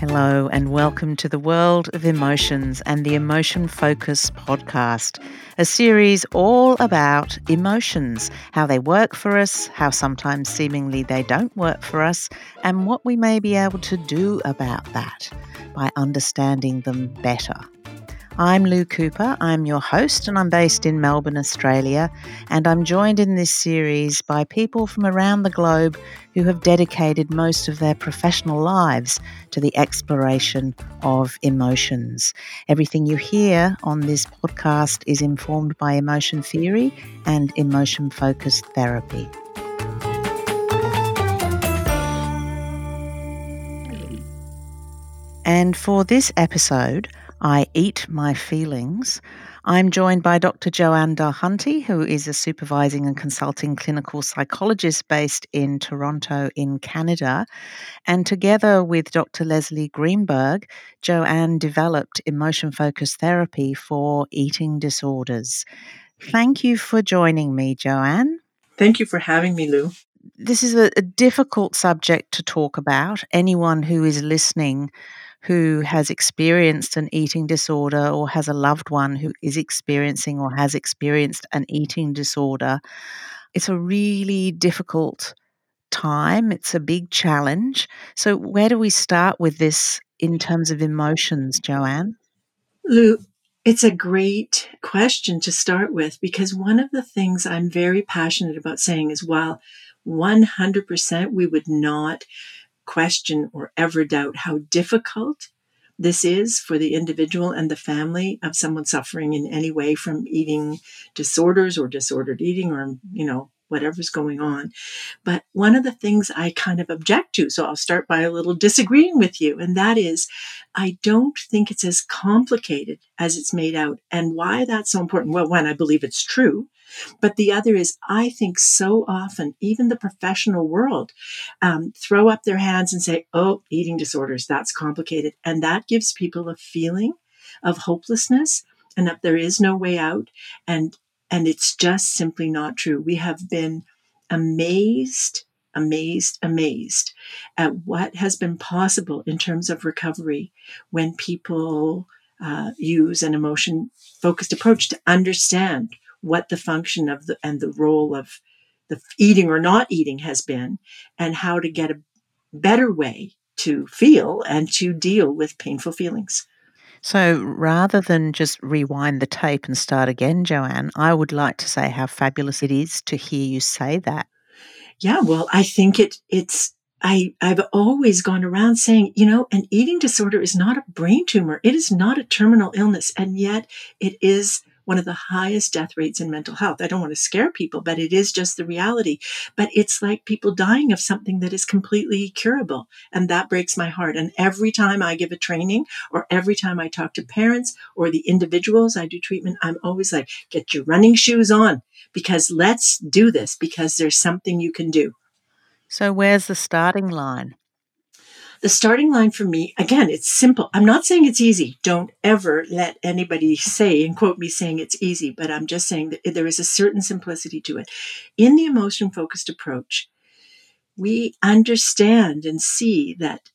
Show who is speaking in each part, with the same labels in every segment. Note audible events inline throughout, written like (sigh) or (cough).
Speaker 1: Hello, and welcome to the world of emotions and the Emotion Focus podcast, a series all about emotions, how they work for us, how sometimes seemingly they don't work for us, and what we may be able to do about that by understanding them better. I'm Lou Cooper. I'm your host, and I'm based in Melbourne, Australia. And I'm joined in this series by people from around the globe who have dedicated most of their professional lives to the exploration of emotions. Everything you hear on this podcast is informed by emotion theory and emotion focused therapy. And for this episode, I Eat My Feelings. I'm joined by Dr. Joanne Dolhanty, who is a supervising and consulting clinical psychologist based in Toronto, in Canada. And together with Dr. Leslie Greenberg, Joanne developed emotion focused therapy for eating disorders. Thank you for joining me, Joanne.
Speaker 2: Thank you for having me, Lou.
Speaker 1: This is a, a difficult subject to talk about. Anyone who is listening who has experienced an eating disorder or has a loved one who is experiencing or has experienced an eating disorder, it's a really difficult time. It's a big challenge. So, where do we start with this in terms of emotions, Joanne?
Speaker 2: Lou, it's a great question to start with because one of the things I'm very passionate about saying is while 100% we would not question or ever doubt how difficult this is for the individual and the family of someone suffering in any way from eating disorders or disordered eating or, you know, whatever's going on. But one of the things I kind of object to, so I'll start by a little disagreeing with you, and that is I don't think it's as complicated as it's made out. And why that's so important? Well, one, I believe it's true. But the other is, I think so often, even the professional world um, throw up their hands and say, oh, eating disorders, that's complicated. And that gives people a feeling of hopelessness and that there is no way out. And, and it's just simply not true. We have been amazed, amazed, amazed at what has been possible in terms of recovery when people uh, use an emotion focused approach to understand what the function of the and the role of the eating or not eating has been and how to get a better way to feel and to deal with painful feelings.
Speaker 1: So rather than just rewind the tape and start again, Joanne, I would like to say how fabulous it is to hear you say that.
Speaker 2: Yeah, well, I think it it's I, I've always gone around saying, you know, an eating disorder is not a brain tumor. It is not a terminal illness. And yet it is one of the highest death rates in mental health. I don't want to scare people, but it is just the reality. But it's like people dying of something that is completely curable. And that breaks my heart. And every time I give a training or every time I talk to parents or the individuals I do treatment, I'm always like, get your running shoes on because let's do this because there's something you can do.
Speaker 1: So, where's the starting line?
Speaker 2: The starting line for me, again, it's simple. I'm not saying it's easy. Don't ever let anybody say and quote me saying it's easy, but I'm just saying that there is a certain simplicity to it. In the emotion focused approach, we understand and see that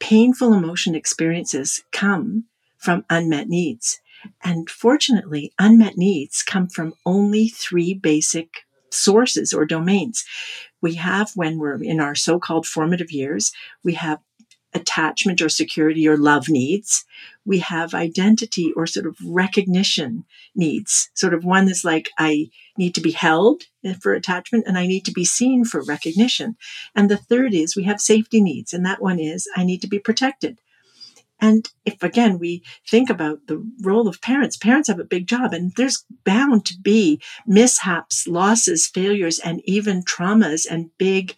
Speaker 2: painful emotion experiences come from unmet needs. And fortunately, unmet needs come from only three basic sources or domains. We have, when we're in our so called formative years, we have attachment or security or love needs. We have identity or sort of recognition needs. Sort of one is like, I need to be held for attachment and I need to be seen for recognition. And the third is we have safety needs. And that one is, I need to be protected. And if again we think about the role of parents, parents have a big job and there's bound to be mishaps, losses, failures, and even traumas and big,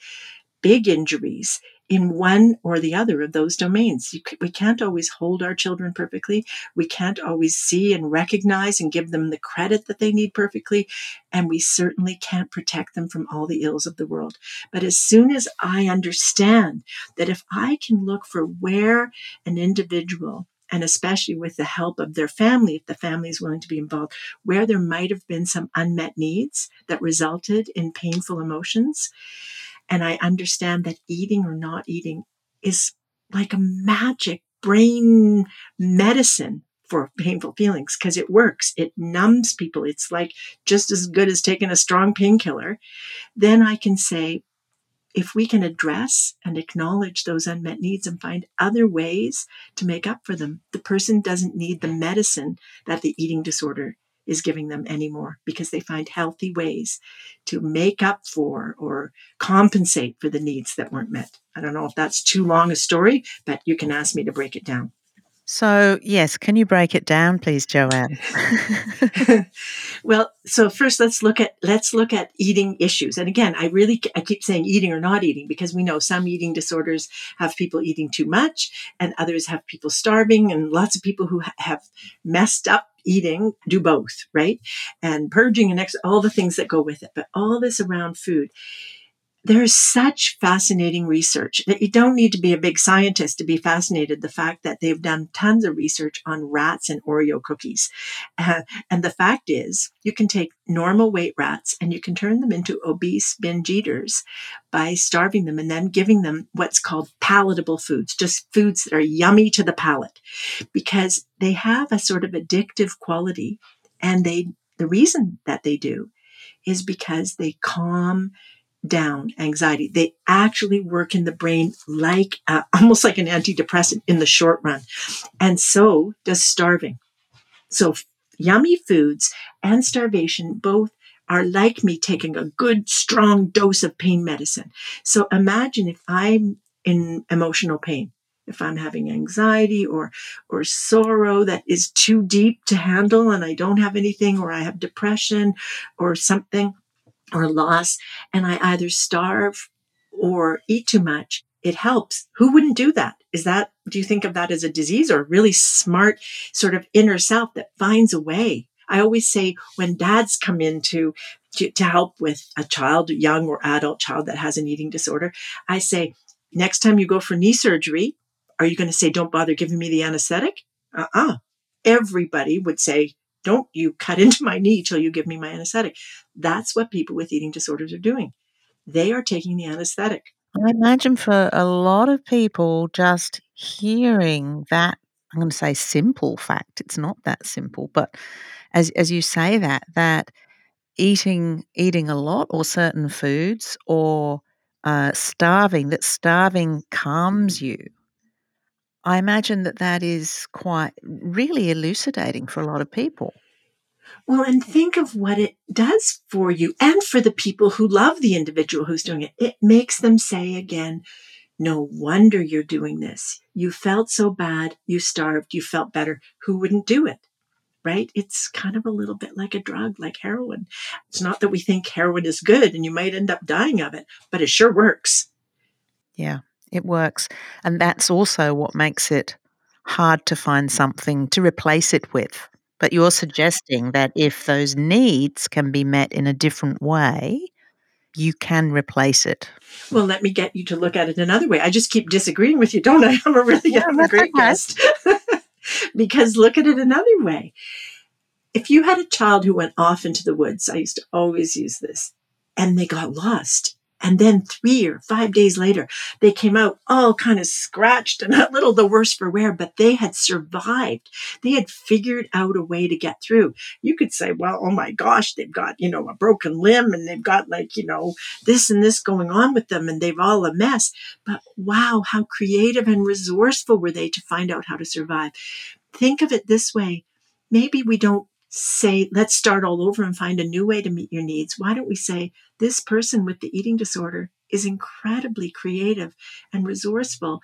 Speaker 2: big injuries in one or the other of those domains. we can't always hold our children perfectly. We can't always see and recognize and give them the credit that they need perfectly. And we certainly can't protect them from all the ills of the world. But as soon as I understand that if I can look for where an individual and especially with the help of their family, if the family is willing to be involved, where there might have been some unmet needs that resulted in painful emotions, and I understand that eating or not eating is like a magic brain medicine for painful feelings because it works. It numbs people. It's like just as good as taking a strong painkiller. Then I can say, if we can address and acknowledge those unmet needs and find other ways to make up for them, the person doesn't need the medicine that the eating disorder is giving them anymore because they find healthy ways to make up for or compensate for the needs that weren't met. I don't know if that's too long a story, but you can ask me to break it down.
Speaker 1: So, yes, can you break it down please, Joanne? (laughs)
Speaker 2: well, so first let's look at let's look at eating issues. And again, I really I keep saying eating or not eating because we know some eating disorders have people eating too much and others have people starving and lots of people who ha- have messed up eating do both, right? And purging and ex- all the things that go with it. But all this around food there's such fascinating research that you don't need to be a big scientist to be fascinated. The fact that they've done tons of research on rats and Oreo cookies. Uh, and the fact is, you can take normal weight rats and you can turn them into obese binge eaters by starving them and then giving them what's called palatable foods, just foods that are yummy to the palate because they have a sort of addictive quality. And they, the reason that they do is because they calm down anxiety. They actually work in the brain like uh, (laughs) almost like an antidepressant in the short run. And so does starving. So yummy foods and starvation both are like me taking a good strong dose of pain medicine. So imagine if I'm in emotional pain, if I'm having anxiety or or sorrow that is too deep to handle and I don't have anything or I have depression or something or loss and I either starve or eat too much, it helps. Who wouldn't do that? Is that, do you think of that as a disease or a really smart sort of inner self that finds a way? I always say when dads come in to, to, to help with a child, young or adult child that has an eating disorder, I say, next time you go for knee surgery, are you going to say, don't bother giving me the anesthetic? Uh uh-uh. uh Everybody would say, don't you cut (laughs) into my knee till you give me my anesthetic. That's what people with eating disorders are doing. They are taking the anesthetic.
Speaker 1: I imagine for a lot of people, just hearing that, I'm going to say simple fact, it's not that simple, but as, as you say that, that eating eating a lot or certain foods or uh, starving, that starving calms you. I imagine that that is quite really elucidating for a lot of people.
Speaker 2: Well, and think of what it does for you and for the people who love the individual who's doing it. It makes them say again, no wonder you're doing this. You felt so bad. You starved. You felt better. Who wouldn't do it? Right? It's kind of a little bit like a drug, like heroin. It's not that we think heroin is good and you might end up dying of it, but it sure works.
Speaker 1: Yeah, it works. And that's also what makes it hard to find something to replace it with. But you're suggesting that if those needs can be met in a different way, you can replace it.
Speaker 2: Well, let me get you to look at it another way. I just keep disagreeing with you, don't I? (laughs) I'm a really yeah, I'm a great guest. because look at it another way. If you had a child who went off into the woods, I used to always use this, and they got lost and then three or five days later, they came out all kind of scratched and (laughs) a little the worse for wear, but they had survived. They had figured out a way to get through. You could say, well, oh my gosh, they've got, you know, a broken limb and they've got like, you know, this and this going on with them and they've all a mess. But wow, how creative and resourceful were they to find out how to survive? Think of it this way. Maybe we don't say, let's start all over and find a new way to meet your needs. Why don't we say, this person with the eating disorder is incredibly creative and resourceful,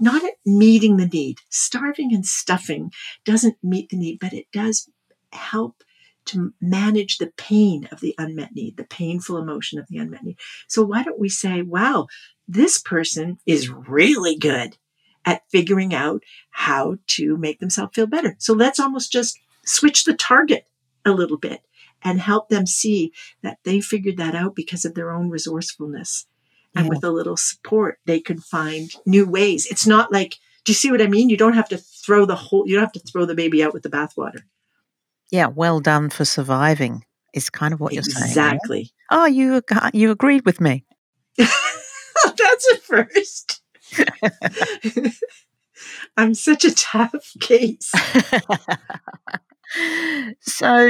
Speaker 2: not at meeting the need. Starving and stuffing doesn't meet the need, but it does help to manage the pain of the unmet need, the painful emotion of the unmet need. So why don't we say, wow, this person is really good at figuring out how to make themselves feel better. So let's almost just switch the target a little bit and help them see that they figured that out because of their own resourcefulness. And yeah. with a little support, they could find new ways. It's not like, do you see what I mean? You don't have to throw the whole, you don't have to throw the baby out with the bathwater.
Speaker 1: Yeah, well done for surviving is kind of what you're
Speaker 2: saying. Exactly.
Speaker 1: Oh, you you agreed with me. (laughs)
Speaker 2: That's a first. (laughs) (laughs) I'm such a tough case.
Speaker 1: So,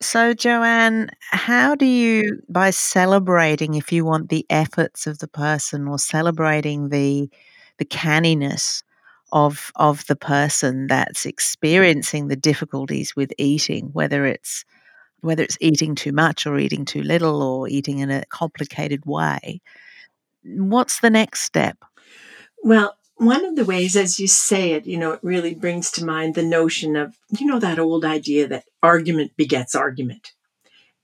Speaker 1: so Joanne, how do you, by celebrating, if you want the efforts of the person, or celebrating the the canniness of of the person that's experiencing the difficulties with eating, whether it's whether it's eating too much or eating too little or eating in a complicated way, what's the next step?
Speaker 2: Well, one of the ways, as you say it, you know, it really brings to mind the notion of, you know, that old idea that argument begets argument.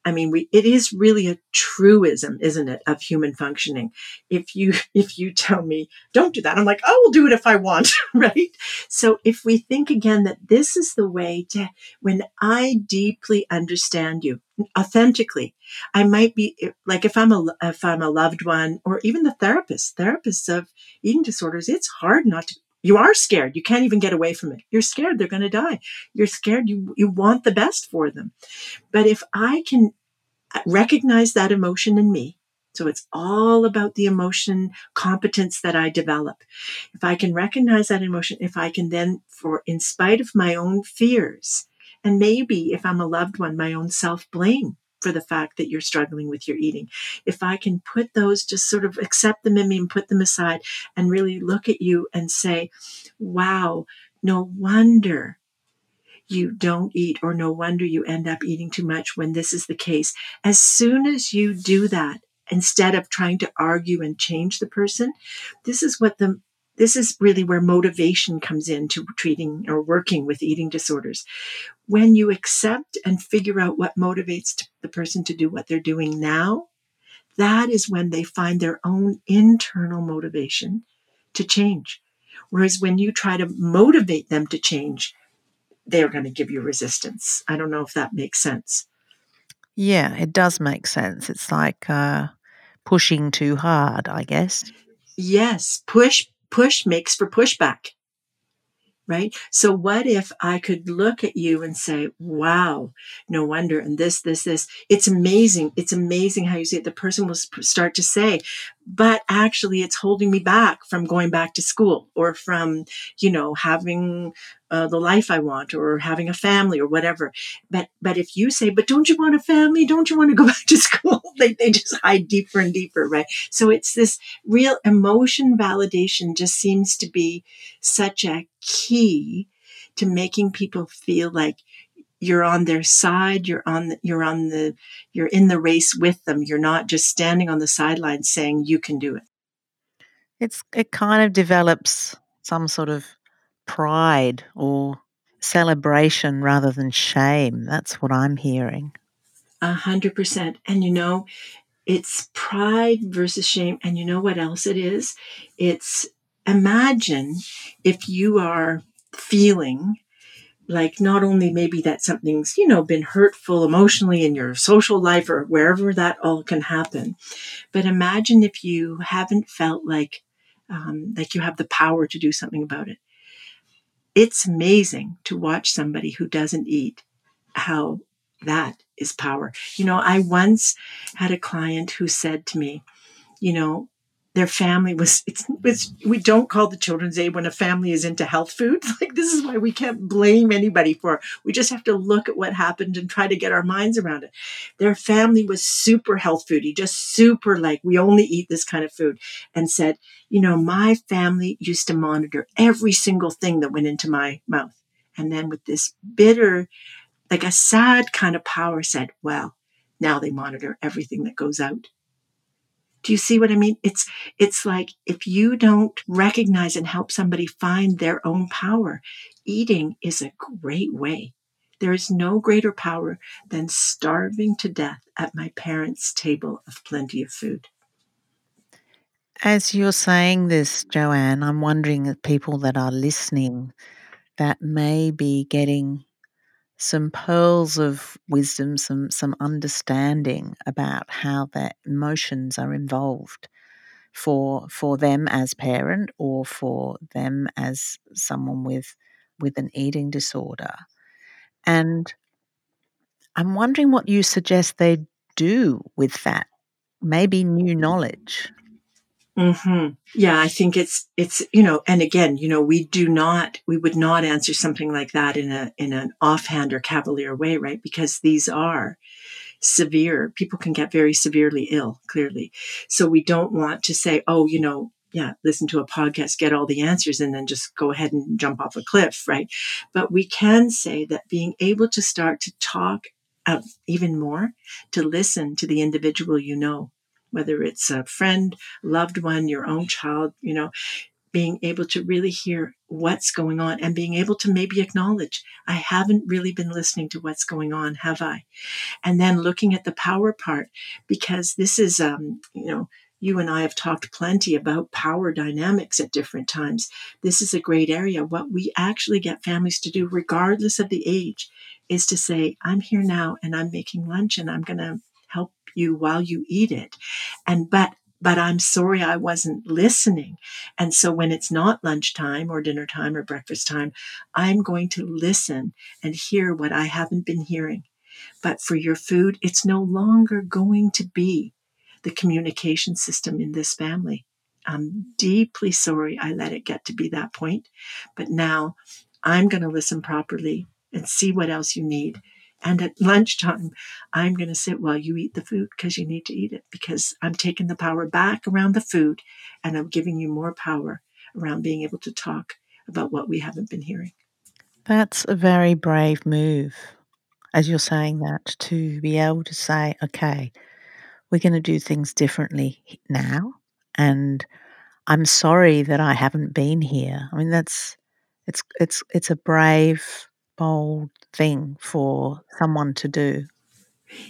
Speaker 2: I mean, we, it is really a truism, isn't it, of human functioning. If you, (laughs) if you tell me, don't do that, I'm like, I will do it if I want, (laughs) right? So if we think again that this is the way to, when I deeply understand you, authentically, I might be eh, like if I'm a if I'm a loved one or even the therapist, therapists of eating disorders, it's hard not to you are scared. You can't even get away from it. You're scared they're going to die. You're scared you, you want the best for them. But if I can uh, recognize that emotion in me, so it's all about the emotion competence that I develop. If I can recognize that emotion, if I can then, for in spite of my own fears, and maybe if I'm a loved one, my own self blame for the fact that you're struggling with your eating. If I can put those, just sort of accept them in me and put them aside and really look at you and say, wow, no wonder you don't eat, or no wonder you end up eating too much when this is the case. As soon as you do that, instead of trying to argue and change the person, this is what the this is really where motivation comes into treating or working with eating disorders. When you accept and figure out what motivates the person to do what they're doing now, that is when they find their own internal motivation to change. Whereas when you try to motivate them to change, they're going to give you resistance. I don't know if that makes sense.
Speaker 1: Yeah, it does make sense. It's like uh, pushing too hard, I guess.
Speaker 2: Yes, push push makes for pushback. Right? So what if I could look at you and say, wow, no wonder. And this, this, this, it's amazing. It's amazing how you see it. The person will start to say, but actually it's holding me back from going back to school or from, you know, having uh, the life I want or having a family or whatever. But but if you say, but don't you want a family? Don't you want to go (laughs) back to school? (laughs) they, they just hide deeper and deeper, right? So it's this real emotion validation just seems to be such a key to making people feel like you're on their side you're on the, you're on the you're in the race with them you're not just standing on the sidelines saying you can do it
Speaker 1: it's it kind of develops some sort of pride or celebration rather than shame. That's what I'm hearing.
Speaker 2: A hundred percent. And you know, it's pride versus shame. And you know what else it is? It's imagine if you are feeling like not only maybe that something's you know been hurtful emotionally in your social life or wherever that all can happen but imagine if you haven't felt like um, like you have the power to do something about it it's amazing to watch somebody who doesn't eat how that is power. You know, I once had a client who said to me, you know, their family was it's, it's we don't call the children's aid when a family is into health food. (laughs) Like this is why we can't blame anybody for it. we just have to look at what happened and try to get our minds around it. Their family was super health foodie just super like we only eat this kind of food and said you know my family used to monitor every single thing that went into my mouth. And then with this bitter like a sad kind of power said well now they monitor everything that goes out do you see what I mean? It's, it's like if you don't recognize and help somebody find their own power, eating is a great way. There is no greater power than starving to death at my parents' table of plenty of food.
Speaker 1: As you're saying this, Joanne, I'm wondering if people that are listening that may be getting some pearls of wisdom, some some understanding about how their emotions are involved for for them as parent or for them as someone with with an eating disorder. And I'm wondering what you suggest they do with that, maybe new knowledge.
Speaker 2: Mm-hmm. Yeah, I think it's it's you know, and again, you know, we do not we would not answer something like that in a in an offhand or cavalier way, right? Because these are severe. People can get very severely ill, clearly. So we don't want to say, oh, you know, yeah, listen to a podcast, get all the answers, and then just go ahead and jump off a cliff, right? But we can say that being able to start to talk even more, to listen to the individual you know, whether it's a friend, loved one, your own child, you know, being able to really hear what's going on and being able to maybe acknowledge, I haven't really been listening to what's going on, have I? And then looking at the power part, because this is, um, you know, you and I have talked plenty about power dynamics at different times. This is a great area. What we actually get families to do, regardless of the age, is to say, I'm here now and I'm making lunch and I'm going to you while you eat it. And, but but I'm sorry I wasn't listening. And so when it's not lunchtime or dinner time or breakfast time, I'm going to listen and hear what I haven't been hearing. But for your food, it's no longer going to be the communication system in this family. I'm deeply sorry I let it get to be that point. But now I'm going to listen properly and see what else you need and at lunchtime, I'm going to sit while you eat the food because you need to eat it because I'm taking the power back around the food and I'm giving you more power around being able to talk about what we haven't been hearing.
Speaker 1: That's a very brave move, as you're saying that, to be able to say, okay, we're going to do things differently now. And I'm sorry that I haven't been here. I mean, that's, it's, it's, it's a brave, bold thing for someone to do.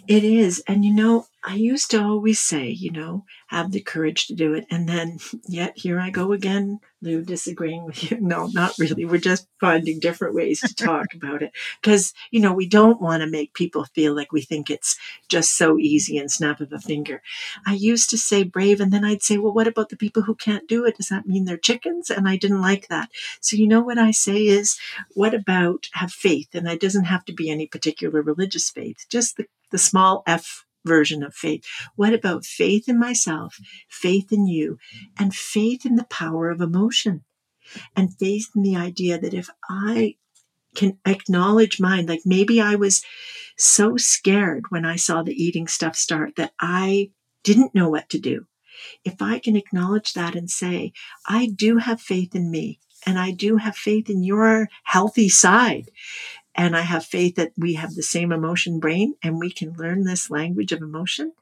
Speaker 2: It is. And you know, I used to always say, you know, have the courage to do it. And then, (laughs) yet here I go again, Lou, disagreeing with you. (laughs) No, not really. We're just finding different ways to talk (laughs) about it. Because, you know, we don't want to make people feel like we think it's just so easy and snap of a finger. I used to say brave, and then I'd say, well, what about the people who can't do it? Does that mean they're chickens? And I didn't like that. So, you know, what I say is, what about have faith? And it doesn't have to be any particular religious faith, just the, the small f version of faith. What about faith in myself, faith in you, and faith in the power of emotion? And faith in the idea that if I can acknowledge mine, like maybe I was so scared when I saw the eating stuff start that I didn't know what to do. If I can acknowledge that and say, I do have faith in me and I do have faith in your healthy side. And I have faith that we have the same emotion brain and we can learn this language of emotion.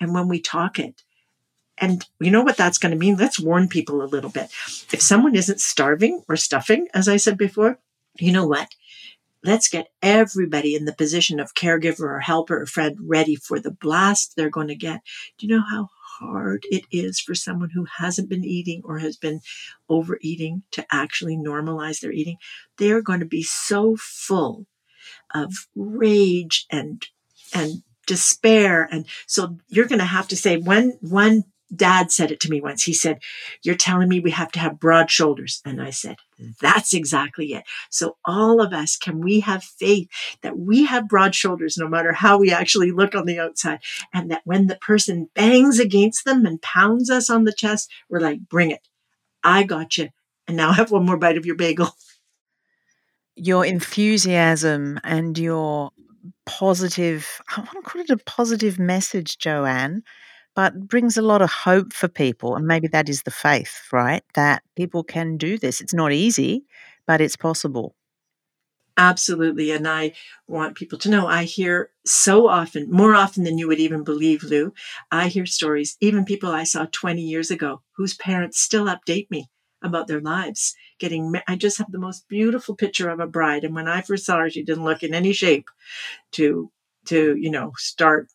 Speaker 2: And when we talk it, and you know what that's going to mean? Let's warn people a little bit. If someone isn't starving or stuffing, as I said before, you know what? Let's get everybody in the position of caregiver or helper or friend ready for the blast they're going to get. Do you know how hard it is for someone who hasn't been eating or has been overeating to actually normalize their eating. They're going to be so full of rage and and despair and so you're going to have to say when one dad said it to me once. He said, You're telling me we have to have broad shoulders. And I said, That's exactly it. So, all of us, can we have faith that we have broad shoulders no matter how we actually look on the outside? And that when the person bangs against them and pounds us on the chest, we're like, Bring it. I got you. And now (laughs) have one more bite of your bagel.
Speaker 1: Your enthusiasm and your positive, I want to call it a positive message, Joanne, but brings a lot of hope for people. And maybe that is the faith, right? That people can do this. It's not easy, but it's possible.
Speaker 2: Absolutely. And I want people to know I hear so often, more often than you would even believe, Lou. I hear stories, even people I saw 20 years ago whose parents still update me about their lives. Getting, I just have the most beautiful picture of a bride. And when I first saw her, she didn't look in any shape to, to, you know, start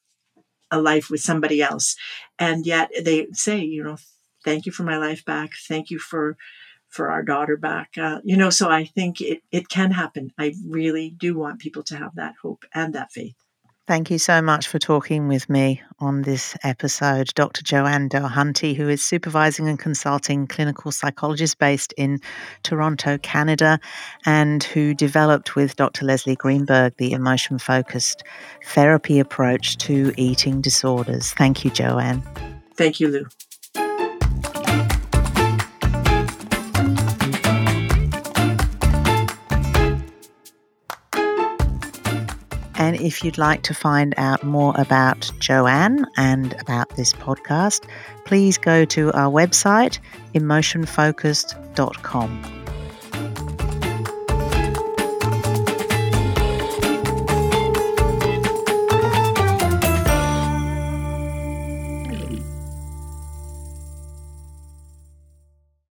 Speaker 2: a life with somebody else. And yet they say, you know, thank you for my life back. Thank you for for our daughter back. Uh, you know, so I think it, it can happen. I really do want people to have that hope and that faith.
Speaker 1: Thank you so much for talking with me on this episode. Dr. Joanne Dolhanty, who is supervising and consulting clinical psychologist based in Toronto, Canada, and who developed with Dr. Leslie Greenberg the emotion focused therapy approach to eating disorders. Thank you, Joanne.
Speaker 2: Thank you, Lou.
Speaker 1: If you'd like to find out more about Joanne and about this podcast, please go to our website, emotionfocused.com.